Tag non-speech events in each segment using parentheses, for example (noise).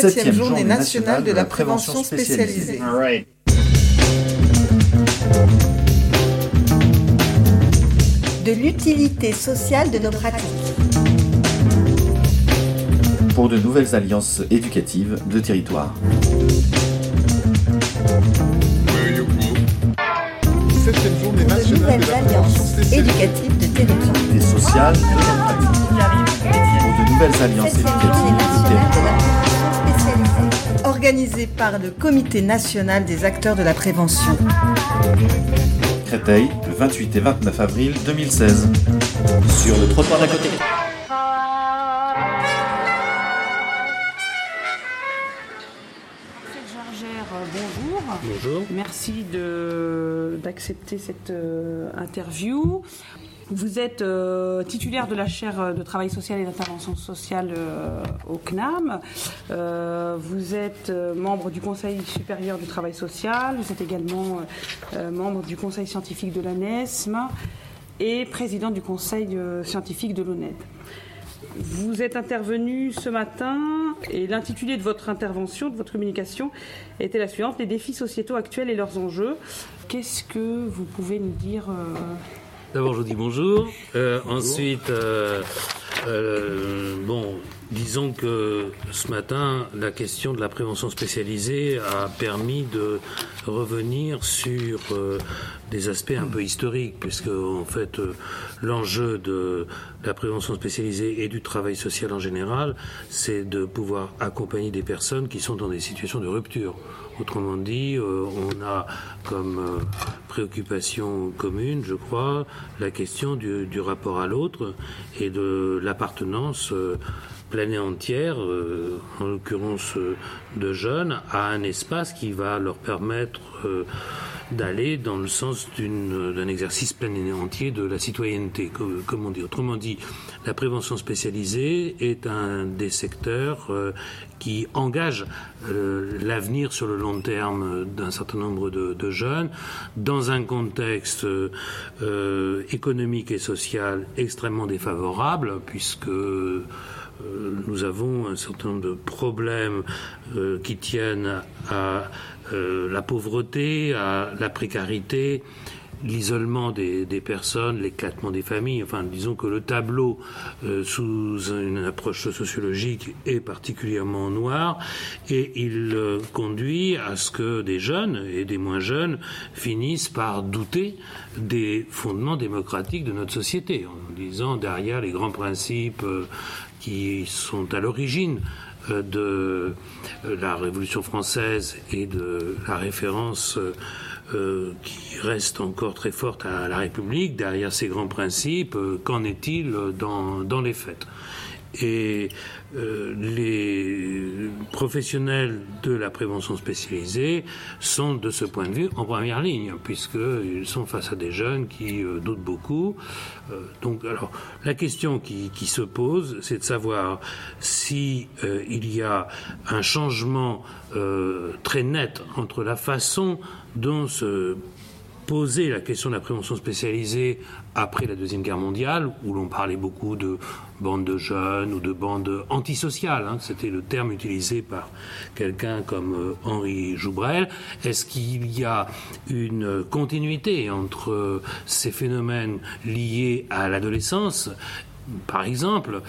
Septième journée nationale de la prévention spécialisée. De l'utilité sociale de nos pratiques. Pour de nouvelles alliances éducatives de territoire. Septième journée nationale de la prévention éducative de territoire. Et sociale de nos pratiques. Pour de nouvelles alliances éducatives de territoire organisé par le Comité national des acteurs de la prévention. Créteil, le 28 et 29 avril 2016. Sur le trottoir d'à côté. bonjour. Bonjour. Merci d'accepter cette euh, interview. Vous êtes euh, titulaire de la chaire de travail social et d'intervention sociale euh, au CNAM. Euh, vous êtes membre du Conseil supérieur du travail social. Vous êtes également membre du Conseil scientifique de l'ANESM et président du Conseil scientifique de l'ONED. Vous êtes intervenu ce matin et l'intitulé de votre intervention, de votre communication, était la suivante les défis sociétaux actuels et leurs enjeux. Qu'est-ce que vous pouvez nous dire D'abord, je vous dis bonjour. Euh, ensuite, euh, euh, bon, disons que ce matin, la question de la prévention spécialisée a permis de revenir sur des aspects un peu historiques, puisque en fait, l'enjeu de la prévention spécialisée et du travail social en général, c'est de pouvoir accompagner des personnes qui sont dans des situations de rupture. Autrement dit, euh, on a comme euh, préoccupation commune, je crois, la question du, rapport à l'autre et de l'appartenance euh, pleine et entière, en l'occurrence de jeunes, à un espace qui va leur permettre d'aller dans le sens d'un exercice plein et entier de la citoyenneté, comme, on dit. Autrement dit, la prévention spécialisée est un des secteurs euh, qui engage euh, l'avenir sur le long terme d'un certain nombre de, jeunes dans un contexte euh, économique et social extrêmement défavorable, puisque nous avons un certain nombre de problèmes qui tiennent à euh, la pauvreté, à la précarité, l'isolement des, personnes, l'éclatement des familles. Enfin, disons que le tableau, euh, sous une approche sociologique, est particulièrement noir et il euh, conduit à ce que des jeunes et des moins jeunes finissent par douter des fondements démocratiques de notre société, en disant derrière les grands principes qui sont à l'origine euh, de euh, la Révolution française et de la référence euh, qui reste encore très forte à la République, derrière ces grands principes, qu'en est-il dans les faits? Et euh, les professionnels de la prévention spécialisée sont de ce point de vue en première ligne, puisqu'ils sont face à des jeunes qui euh, doutent beaucoup. Euh, donc, alors, la question qui, se pose, c'est de savoir si il y a un changement très net entre la façon dont se poser la question de la prévention spécialisée après la Deuxième Guerre mondiale, où l'on parlait beaucoup de bandes de jeunes ou de bandes antisociales, hein, c'était le terme utilisé par quelqu'un comme euh, Henri Joubrel. Est-ce qu'il y a une continuité entre euh, ces phénomènes liés à l'adolescence par exemple,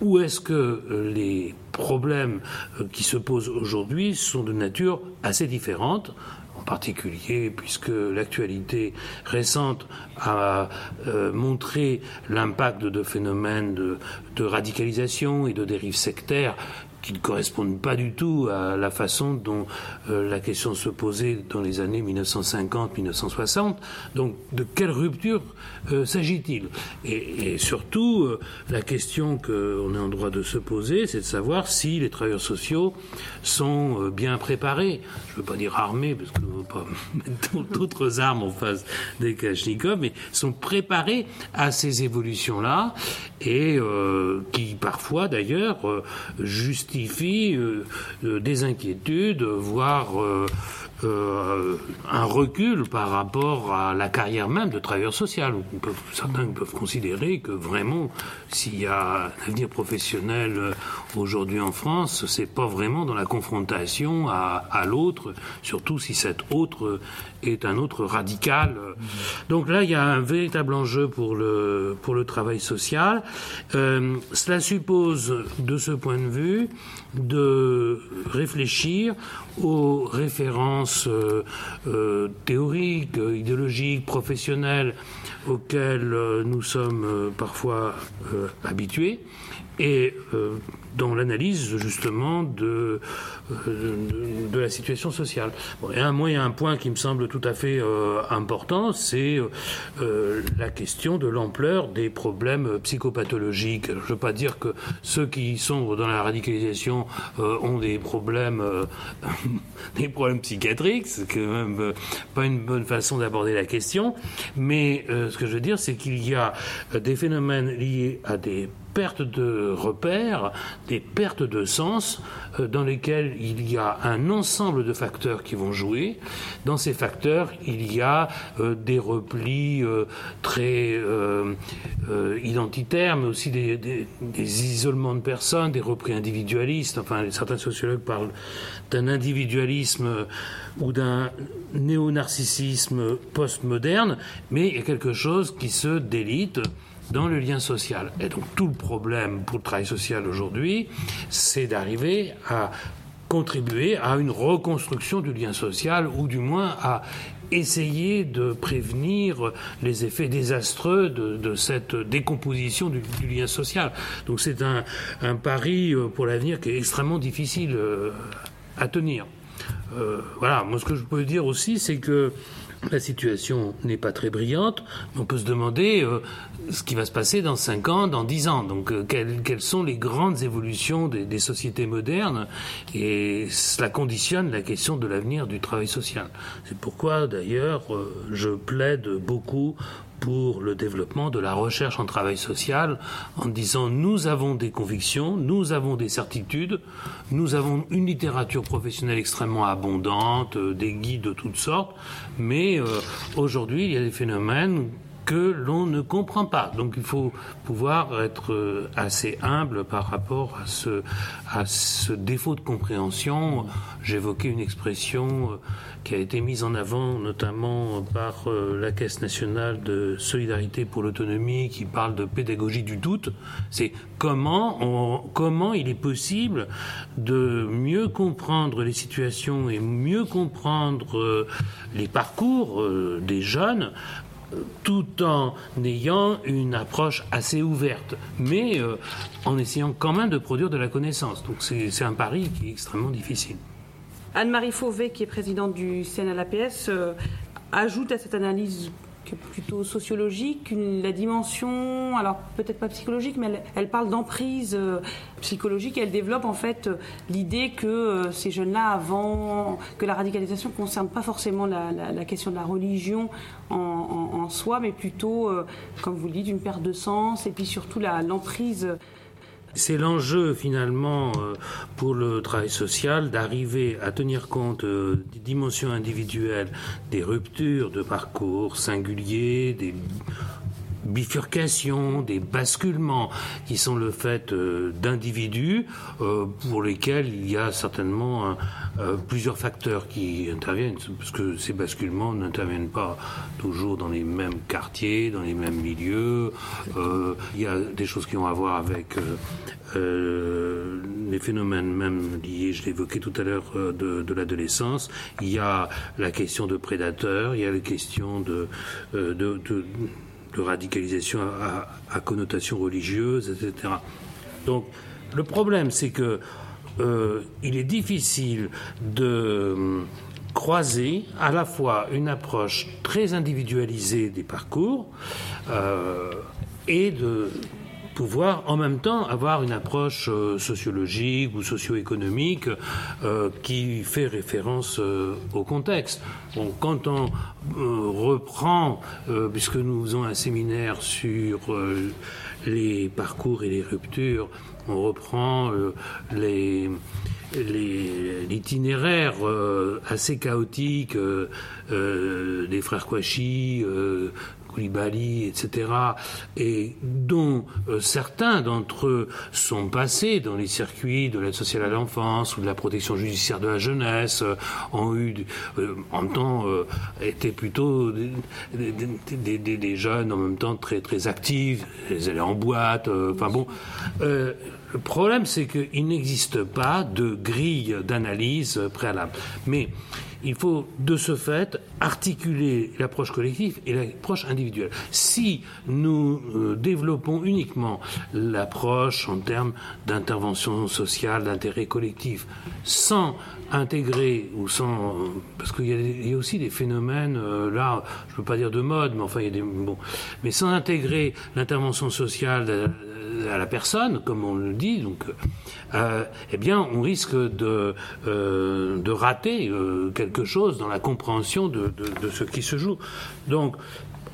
ou est-ce que euh, les problèmes qui se posent aujourd'hui sont de nature assez différente particulier, puisque l'actualité récente a euh, montré l'impact de phénomènes de, radicalisation et de dérives sectaires qui ne correspondent pas du tout à la façon dont euh, la question se posait dans les années 1950-1960. Donc, de quelle rupture euh, s'agit-il? Et, surtout, euh, la question qu'on est en droit de se poser, c'est de savoir si les travailleurs sociaux sont bien préparés. Je ne veux pas dire armés, parce qu'on ne veut pas (laughs) mettre d'autres armes en face des Kalachnikovs, mais sont préparés à ces évolutions-là et qui parfois, d'ailleurs, justifient euh, euh, des inquiétudes, voire euh, un recul par rapport à la carrière même de travailleur social. certains peuvent considérer que vraiment, s'il y a un avenir professionnel euh, aujourd'hui en France, c'est pas vraiment dans la confrontation à, à l'autre, surtout si cet autre est un autre radical. Donc là, il y a un véritable enjeu pour le, pour le travail social. Euh, cela suppose, de ce point de vue, de réfléchir aux références euh, euh, théoriques, idéologiques, professionnelles auxquelles nous sommes parfois habitués et dans l'analyse justement de, euh, de, la situation sociale. et un, moi, il y a un point qui me semble tout à fait euh, important, c'est euh, la question de l'ampleur des problèmes psychopathologiques. je ne veux pas dire que ceux qui sont dans la radicalisation ont des problèmes, (laughs) des problèmes psychiatriques, c'est quand même pas une bonne façon d'aborder la question, mais ce que je veux dire, c'est qu'il y a des phénomènes liés à des pertes de repères, des pertes de sens euh, dans lesquelles il y a un ensemble de facteurs qui vont jouer. Dans ces facteurs, il y a euh, des replis euh, très identitaires, mais aussi des, isolements de personnes, des repris individualistes. Enfin, certains sociologues parlent d'un individualisme ou d'un néo-narcissisme postmoderne, mais il y a quelque chose qui se délite dans le lien social. Et donc tout le problème pour le travail social aujourd'hui, c'est d'arriver à contribuer à une reconstruction du lien social, ou du moins à essayer de prévenir les effets désastreux de, cette décomposition du, lien social. Donc c'est un, un, pari euh, pour l'avenir qui est extrêmement difficile euh, à tenir. Euh, voilà, moi ce que je peux dire aussi, c'est que la situation n'est pas très brillante. On peut se demander euh, ce qui va se passer dans 5 ans, dans 10 ans. Donc, euh, quelles, sont les grandes évolutions des, sociétés modernes? Et cela conditionne la question de l'avenir du travail social. C'est pourquoi, d'ailleurs, euh, je plaide beaucoup pour le développement de la recherche en travail social en disant nous avons des convictions, nous avons des certitudes, nous avons une littérature professionnelle extrêmement abondante, euh, des guides de toutes sortes, mais euh, aujourd'hui il y a des phénomènes que l'on ne comprend pas. Donc il faut pouvoir être euh, assez humble par rapport à ce, à ce défaut de compréhension. J'évoquais une expression euh, qui a été mise en avant notamment par euh, la Caisse nationale de solidarité pour l'autonomie qui parle de pédagogie du doute. C'est comment, comment il est possible de mieux comprendre les situations et mieux comprendre les parcours des jeunes tout en ayant une approche assez ouverte, mais euh, en essayant quand même de produire de la connaissance. Donc c'est un pari qui est extrêmement difficile. Anne-Marie Fauvet, qui est présidente du CNLAPS, euh, ajoute à cette analyse plutôt sociologique, la dimension, alors peut-être pas psychologique, mais elle, parle d'emprise euh, psychologique. elle développe en fait euh, l'idée que euh, ces jeunes-là, avant, que la radicalisation ne concerne pas forcément la, question de la religion en, soi, mais plutôt, comme vous le dites, une perte de sens et puis surtout l'emprise. C'est l'enjeu finalement euh, pour le travail social d'arriver à tenir compte euh, des dimensions individuelles, des ruptures de parcours singuliers, des bifurcations, des basculements qui sont le fait euh, d'individus euh, pour lesquels il y a certainement euh, plusieurs facteurs qui interviennent, parce que ces basculements n'interviennent pas toujours dans les mêmes quartiers, dans les mêmes milieux. il y a des choses qui ont à voir avec les phénomènes même liés, je l'évoquais tout à l'heure, de, l'adolescence. Il y a la question de prédateurs, il y a la question de de radicalisation à, connotation religieuse, etc. Donc le problème, c'est que euh, il est difficile de euh, croiser à la fois une approche très individualisée des parcours euh, et de pouvoir en même temps avoir une approche euh, sociologique ou socio-économique euh, qui fait référence euh, au contexte. Quand on reprend, puisque nous faisons un séminaire sur les parcours et les ruptures, on reprend les l'itinéraire assez chaotique des frères Kouachi, Koulibaly, etc., et dont euh, certains d'entre eux sont passés dans les circuits de l'aide sociale à l'enfance ou de la protection judiciaire de la jeunesse, euh, ont eu, euh, en temps, étaient plutôt des, jeunes en même temps très très actifs, ils allaient en boîte, enfin bon. le problème, c'est qu'il n'existe pas de grille d'analyse préalable. Mais il faut de ce fait articuler l'approche collective et l'approche individuelle. Si nous euh, développons uniquement l'approche en termes d'intervention sociale, d'intérêt collectif, sans intégrer ou sans parce qu'il y, a aussi des phénomènes euh, là je ne peux pas dire de mode mais enfin il y a des bon mais sans intégrer l'intervention sociale à la personne, comme on le dit, donc, euh, eh bien, on risque de, euh, de rater euh, quelque chose dans la compréhension de, de, ce qui se joue. Donc,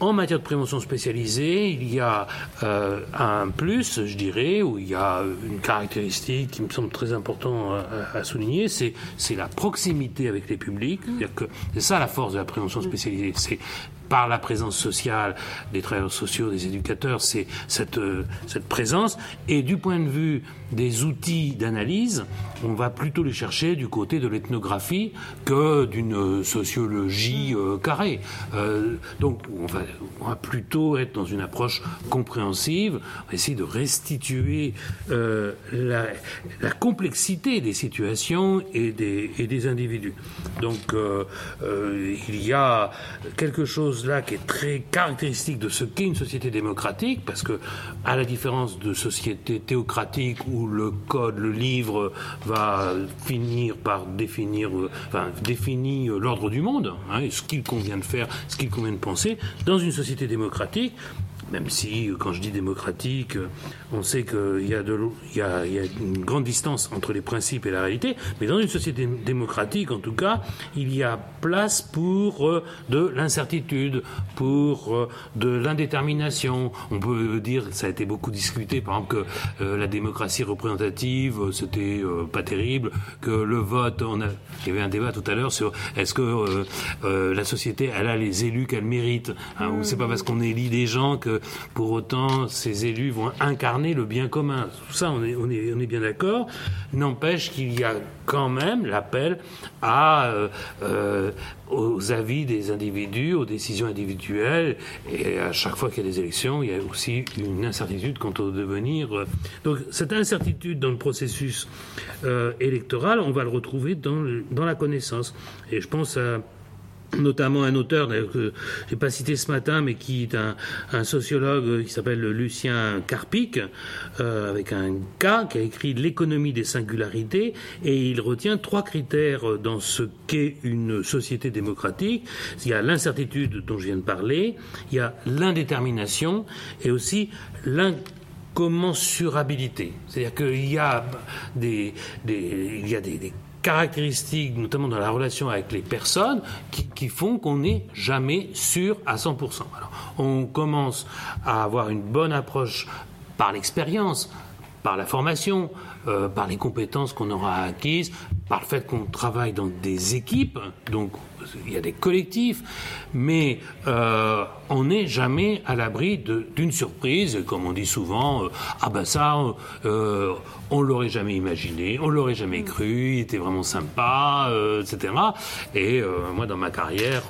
en matière de prévention spécialisée, il y a un plus, je dirais, où il y a une caractéristique qui me semble très important à, souligner, c'est, la proximité avec les publics. Que c'est ça la force de la prévention spécialisée. C'est par la présence sociale des travailleurs sociaux, des éducateurs, c'est cette, euh, cette présence. Et du point de vue des outils d'analyse, on va plutôt les chercher du côté de l'ethnographie que d'une sociologie euh, carrée. Euh, donc on va, on va, plutôt être dans une approche compréhensive, on va essayer de restituer la, la, complexité des situations et des, et des individus. Donc il y a quelque chose là qui est très caractéristique de ce qu'est une société démocratique, parce que, à la différence de sociétés théocratiques où le code, le livre va finir par définir, enfin, définir l'ordre du monde, hein, ce qu'il convient de faire, ce qu'il convient de penser, dans une société démocratique, même si, quand je dis démocratique, on sait qu'il y, a une grande distance entre les principes et la réalité, mais dans une société démocratique, en tout cas, il y a place pour euh, de l'incertitude, pour euh, de l'indétermination. On peut dire, ça a été beaucoup discuté, par exemple, que euh, la démocratie représentative, c'était pas terrible, que le vote, il y avait un débat tout à l'heure sur est-ce que la société, elle a les élus qu'elle mérite, hein, ou c'est pas parce qu'on élit des gens que pour autant ces élus vont incarner le bien commun. Tout ça, on est, bien d'accord. N'empêche qu'il y a quand même l'appel euh, euh, aux avis des individus, aux décisions individuelles. Et à chaque fois qu'il y a des élections, il y a aussi une incertitude quant au devenir. Donc cette incertitude dans le processus euh, électoral, on va le retrouver dans, dans la connaissance. Et je pense à notamment un auteur que j'ai pas cité ce matin, mais qui est un, sociologue qui s'appelle Lucien Carpic, euh, avec un K, qui a écrit L'économie des singularités, et il retient trois critères dans ce qu'est une société démocratique. Il y a l'incertitude dont je viens de parler, il y a l'indétermination, et aussi l'incommensurabilité. C'est-à-dire qu'il y a des, il y a des caractéristiques, notamment dans la relation avec les personnes, qui, font qu'on n'est jamais sûr à 100%. Alors, on commence à avoir une bonne approche par l'expérience, par la formation, euh, par les compétences qu'on aura acquises, par le fait qu'on travaille dans des équipes, donc il y a des collectifs, mais euh, on n'est jamais à l'abri d'une surprise, comme on dit souvent, euh, ah ben ça, euh, on l'aurait jamais imaginé, on l'aurait jamais mm. cru, il était vraiment sympa, etc. Et moi, dans ma carrière,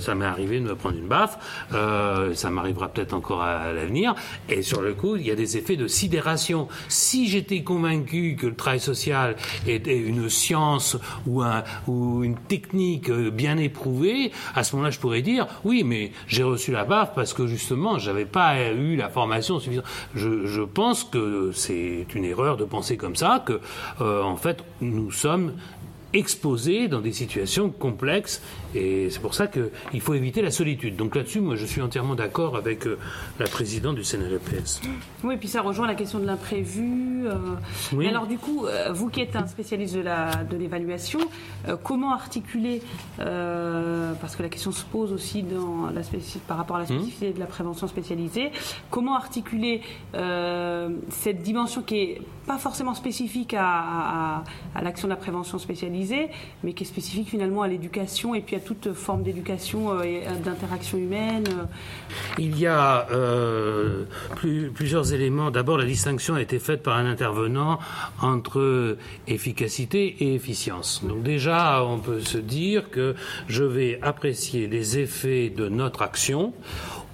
ça m'est arrivé de me prendre une baffe, ça m'arrivera peut-être encore à, l'avenir, et sur le coup, il y a des effets de sidération. Si j'étais convaincu que le travail social était une science ou, un, ou une technique bien éprouvé, à ce moment-là, je pourrais dire oui, mais j'ai reçu la baffe parce que justement, j'avais pas eu la formation suffisante. Je, pense que c'est une erreur de penser comme ça, que euh, en fait, nous sommes exposés dans des situations complexes et c'est pour ça qu'il faut éviter la solitude. Donc là-dessus, moi je suis entièrement d'accord avec euh, la présidente du CNRPS. Oui, et puis ça rejoint la question de l'imprévu, vu. Oui. Alors du coup, vous qui êtes un spécialiste de l'évaluation, comment articuler parce que la question se pose aussi dans la par rapport à la hmm. spécificité de la prévention spécialisée, comment articuler cette dimension qui est pas forcément spécifique à, à l'action de la prévention spécialisée, mais qui est spécifique finalement à l'éducation et puis à toute forme d'éducation et d'interaction humaine. Il y a euh, plusieurs éléments. D'abord, la distinction a été faite par un intervenant entre efficacité et efficience. Donc déjà, on peut se dire que je vais apprécier les effets de notre action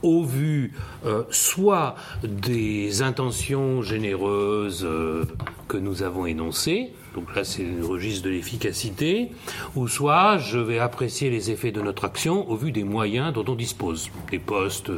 au vu euh, soit des intentions généreuses euh, que nous avons énoncées, donc là c'est le registre de l'efficacité, ou soit je vais apprécier les effets de notre action au vu des moyens dont on dispose, des postes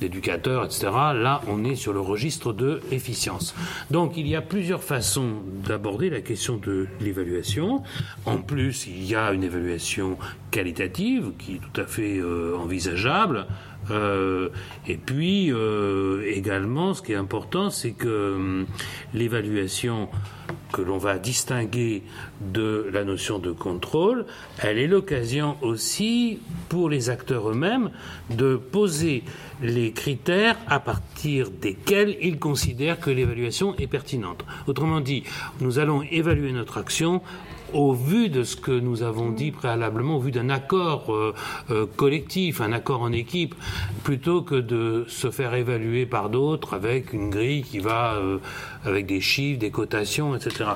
d'éducateurs, etc. Là on est sur le registre de l'efficience. Donc il y a plusieurs façons d'aborder la question de l'évaluation. En plus il y a une évaluation qualitative qui est tout à fait euh, envisageable. Euh, et puis euh, également, ce qui est important, c'est que hum, l'évaluation que l'on va distinguer de la notion de contrôle, elle est l'occasion aussi pour les acteurs eux-mêmes de poser les critères à partir desquels ils considèrent que l'évaluation est pertinente. Autrement dit, nous allons évaluer notre action au vu de ce que nous avons dit préalablement, au vu d'un accord euh, euh, collectif, un accord en équipe, plutôt que de se faire évaluer par d'autres avec une grille qui va euh, avec des chiffres, des cotations, etc.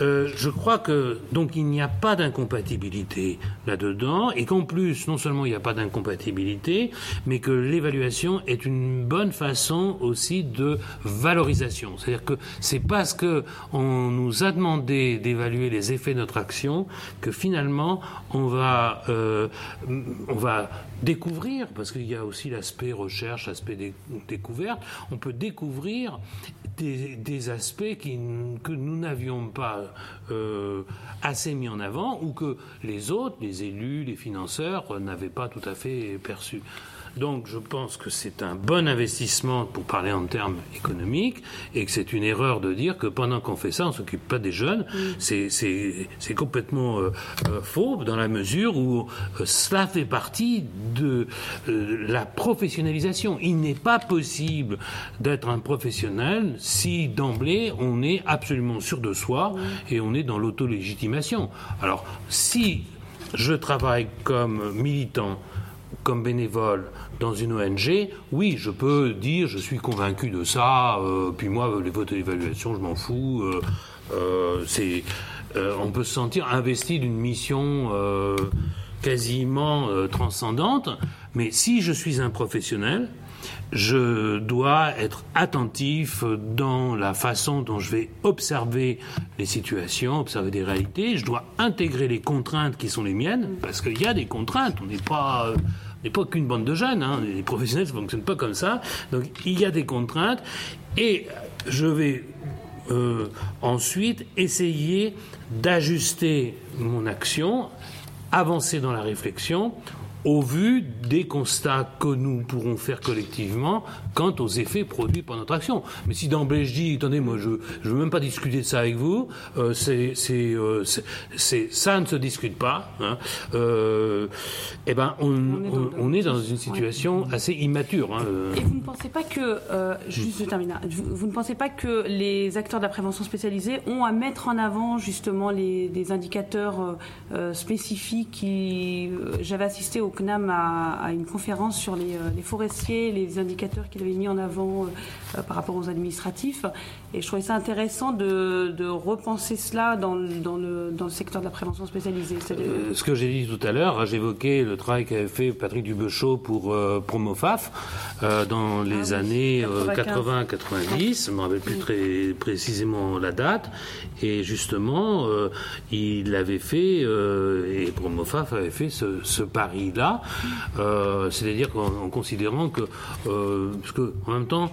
Je crois que donc il n'y a pas d'incompatibilité là-dedans et qu'en plus non seulement il n'y a pas d'incompatibilité, mais que l'évaluation est une bonne façon aussi de valorisation. C'est-à-dire que c'est parce que on nous a demandé d'évaluer les effets de notre action que finalement on va euh, on va découvrir parce qu'il y a aussi l'aspect recherche, l'aspect découverte. On peut découvrir des, aspects que nous n'avions pas euh, assez mis en avant ou que les autres, les élus, les financeurs, n'avaient pas tout à fait perçus. Donc je pense que c'est un bon investissement pour parler en termes économiques et que c'est une erreur de dire que pendant qu'on fait ça, on ne s'occupe pas des jeunes. C'est complètement euh, euh, faux dans la mesure où euh, cela fait partie de la professionnalisation. Il n'est pas possible d'être un professionnel si d'emblée on est absolument sûr de soi et on est dans l'autolégitimation. Alors si je travaille comme militant, comme bénévole dans une ONG, oui, je peux dire je suis convaincu de ça, euh, puis moi, les votes d'évaluation, je m'en fous. Euh, euh, c'est, on peut se sentir investi d'une mission quasiment transcendante, mais si je suis un professionnel, je dois être attentif dans la façon dont je vais observer les situations, observer des réalités. Je dois intégrer les contraintes qui sont les miennes, parce qu'il y a des contraintes. On n'est pas n'est pas qu'une bande de jeunes. Hein. Les professionnels ne fonctionnent pas comme ça. Donc il y a des contraintes. Et je vais euh, ensuite essayer d'ajuster mon action, avancer dans la réflexion au vu des constats que nous pourrons faire collectivement quant aux effets produits par notre action. Mais si d'emblée je dis, attendez, moi je ne veux même pas discuter de ça avec vous, euh, c'est, euh, c'est, ça ne se discute pas, hein, euh, eh ben on, on, est, dans, une situation assez immature. Hein. Et vous ne pensez pas que, juste je termine, vous, ne pensez pas que les acteurs de la prévention spécialisée ont à mettre en avant justement les, des indicateurs spécifiques qui, j'avais assisté au au CNAM à, une conférence sur les, euh, forestiers, les indicateurs qu'il avait mis en avant euh, euh, par rapport aux administratifs. Et je trouvais ça intéressant de, repenser cela dans, dans, le, dans, le, secteur de la prévention spécialisée. ce que j'ai dit tout à l'heure, j'évoquais le travail qu'avait fait Patrick Dubechot pour Promofaf dans les ah années 80-90. Je ne me rappelle plus très précisément la date. Et justement, il avait fait, et Promofaf avait fait ce, ce pari candidats, c'est-à-dire en, considérant que, parce que en même temps,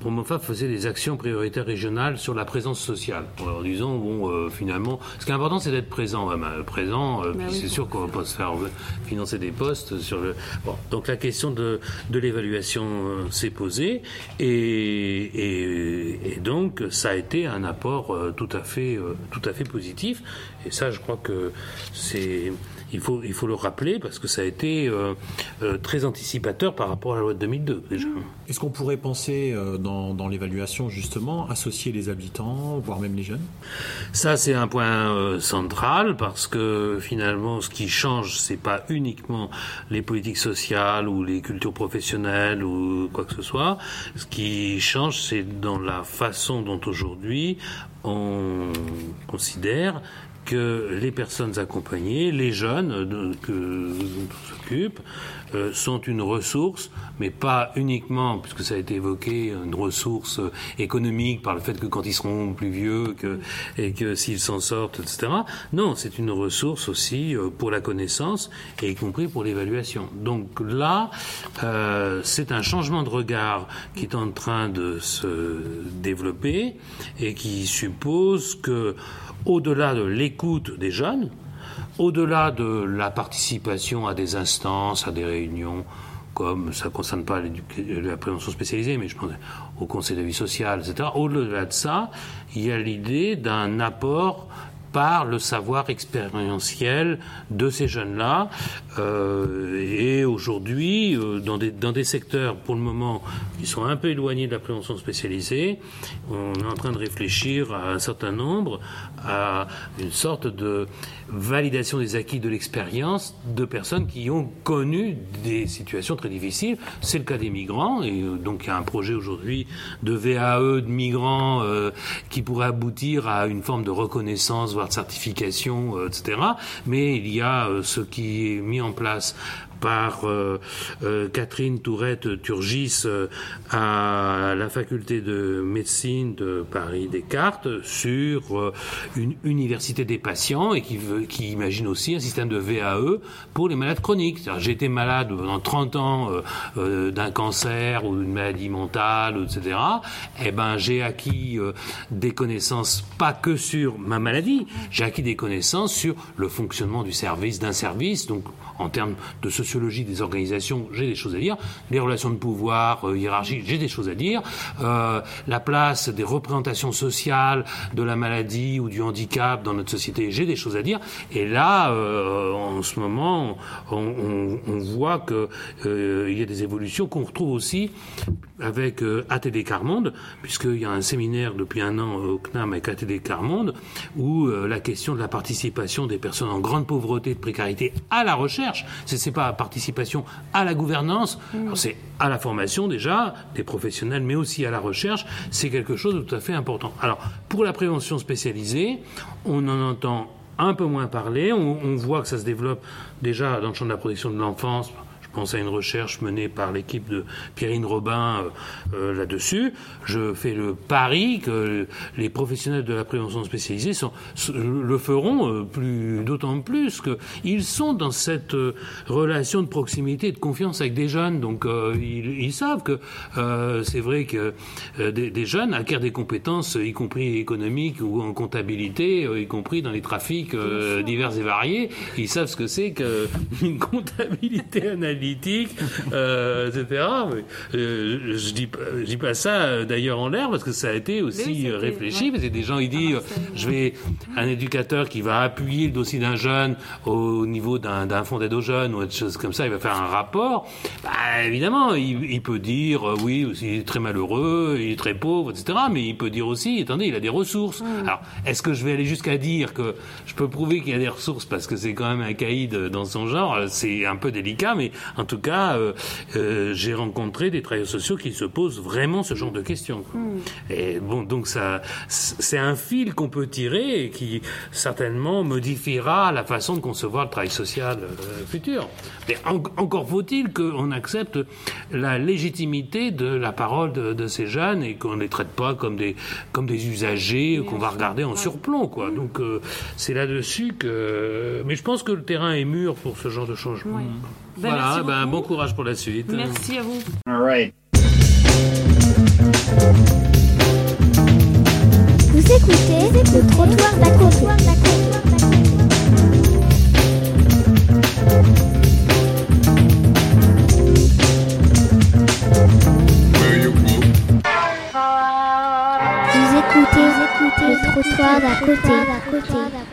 Promofab faisait des actions prioritaires régionales sur la présence sociale, en disant bon, finalement, ce qui est important, c'est d'être présent, présent. Bah c'est sûr qu'on va pas se faire financer des postes sur le. Bon, donc la question de, de l'évaluation s'est posée et, et, donc ça a été un apport tout à fait tout à fait positif. Et ça, je crois que c'est il faut, il faut le rappeler parce que ça a été euh, euh, très anticipateur par rapport à la loi de 2002 déjà. Est-ce qu'on pourrait penser euh, dans, dans l'évaluation justement associer les habitants, voire même les jeunes? Ça c'est un point central parce que finalement ce qui change c'est pas uniquement les politiques sociales ou les cultures professionnelles ou quoi que ce soit. Ce qui change c'est dans la façon dont aujourd'hui on considère que les personnes accompagnées, les jeunes que dont on s'occupe, euh, sont une ressource, mais pas uniquement, puisque ça a été évoqué, une ressource économique par le fait que quand ils seront plus vieux que, et que s'ils s'en sortent, etc. Non, c'est une ressource aussi euh, pour la connaissance, et y compris pour l'évaluation. Donc là, euh, c'est un changement de regard qui est en train de se développer et qui suppose que au-delà de l'écoute des jeunes, au-delà de la participation à des instances, à des réunions, comme ça ne concerne pas la prévention spécialisée, mais je pense au conseil de vie sociale, etc. Au-delà de ça, il y a l'idée d'un apport par le savoir expérientiel de ces jeunes-là. Euh, et aujourd'hui, euh, dans, des, secteurs, pour le moment, qui sont un peu éloignés de la prévention spécialisée, on est en train de réfléchir à un certain nombre, à une sorte de validation des acquis de l'expérience de personnes qui ont connu des situations très difficiles. C'est le cas des migrants, et euh, donc il y a un projet aujourd'hui de VAE de migrants qui pourrait aboutir à une forme de reconnaissance, de certification, euh, etc. Mais il y a euh, ce qui est mis en place par euh, euh, Catherine Tourette-Turgis euh, à la faculté de médecine de Paris Descartes sur une université des patients et qui imagine aussi un système de VAE pour les malades chroniques. J'ai été malade pendant 30 ans d'un cancer ou d'une maladie mentale, etc. Eh ben, j'ai acquis des connaissances pas que sur ma maladie, j'ai acquis des connaissances sur le fonctionnement du service, d'un service, donc en termes de sociologie des organisations, j'ai des choses à dire. Les relations de pouvoir, euh, hiérarchie, j'ai des choses à dire. Euh, la place des représentations sociales de la maladie ou du handicap dans notre société, j'ai des choses à dire. Et là, euh, en ce moment, on, voit qu'il euh, y a des évolutions qu'on retrouve aussi avec euh, ATD Carmonde, puisqu'il y a un séminaire depuis un an au CNAM avec ATD Carmonde, où la question de la participation des personnes en grande pauvreté, de précarité à la recherche, ce n'est pas la participation à la gouvernance, mm. c'est à la formation déjà des professionnels, mais aussi à la recherche. C'est quelque chose de tout à fait important. Alors, pour la prévention spécialisée, on en entend un peu moins parler. On, on voit que ça se développe déjà dans le champ de la protection de l'enfance pense à une recherche menée par l'équipe de Pierrine Robin euh, euh, là-dessus. Je fais le pari que les professionnels de la prévention spécialisée sont, le feront euh, plus, d'autant plus qu'ils sont dans cette relation de proximité et de confiance avec des jeunes. Donc ils, savent que c'est vrai que des, jeunes acquièrent des compétences, y compris économiques ou en comptabilité, y compris dans les trafics divers et variés. Ils savent ce que c'est qu'une (laughs) comptabilité analytique politique, (laughs) euh, etc. Euh, je dis, je dis pas ça euh, d'ailleurs en l'air parce que ça a été aussi réfléchi. Parce que des gens ils disent, je vais un éducateur qui va appuyer le dossier d'un jeune au niveau d'un fonds d'aide aux jeunes ou autre chose comme ça, il va faire un rapport. Bah, évidemment, il, peut dire oui, il est très malheureux, il est très pauvre, etc. Mais il peut dire aussi, attendez, il a des ressources. Alors, est-ce que je vais aller jusqu'à dire que je peux prouver qu'il y a des ressources parce que c'est quand même un caïd dans son genre? C'est un peu délicat, mais en tout cas, j'ai rencontré des travailleurs sociaux qui se posent vraiment ce genre de questions. Hmm. Et bon, donc ça, c'est un fil qu'on peut tirer et qui certainement modifiera la façon de concevoir le travail social futur. Mais encore faut-il qu'on accepte la légitimité de la parole de, ces jeunes et qu'on ne les traite pas comme des, comme des usagers qu'on va regarder en surplomb. Quoi. Donc euh, c'est là-dessus que... Mais je pense que le terrain est mûr pour ce genre de changement. Ben, voilà, ben, bon courage pour la suite. Merci à vous. Vous écoutez le trottoir d'à côté. Vous écoutez, vous écoutez le trottoir d'à côté.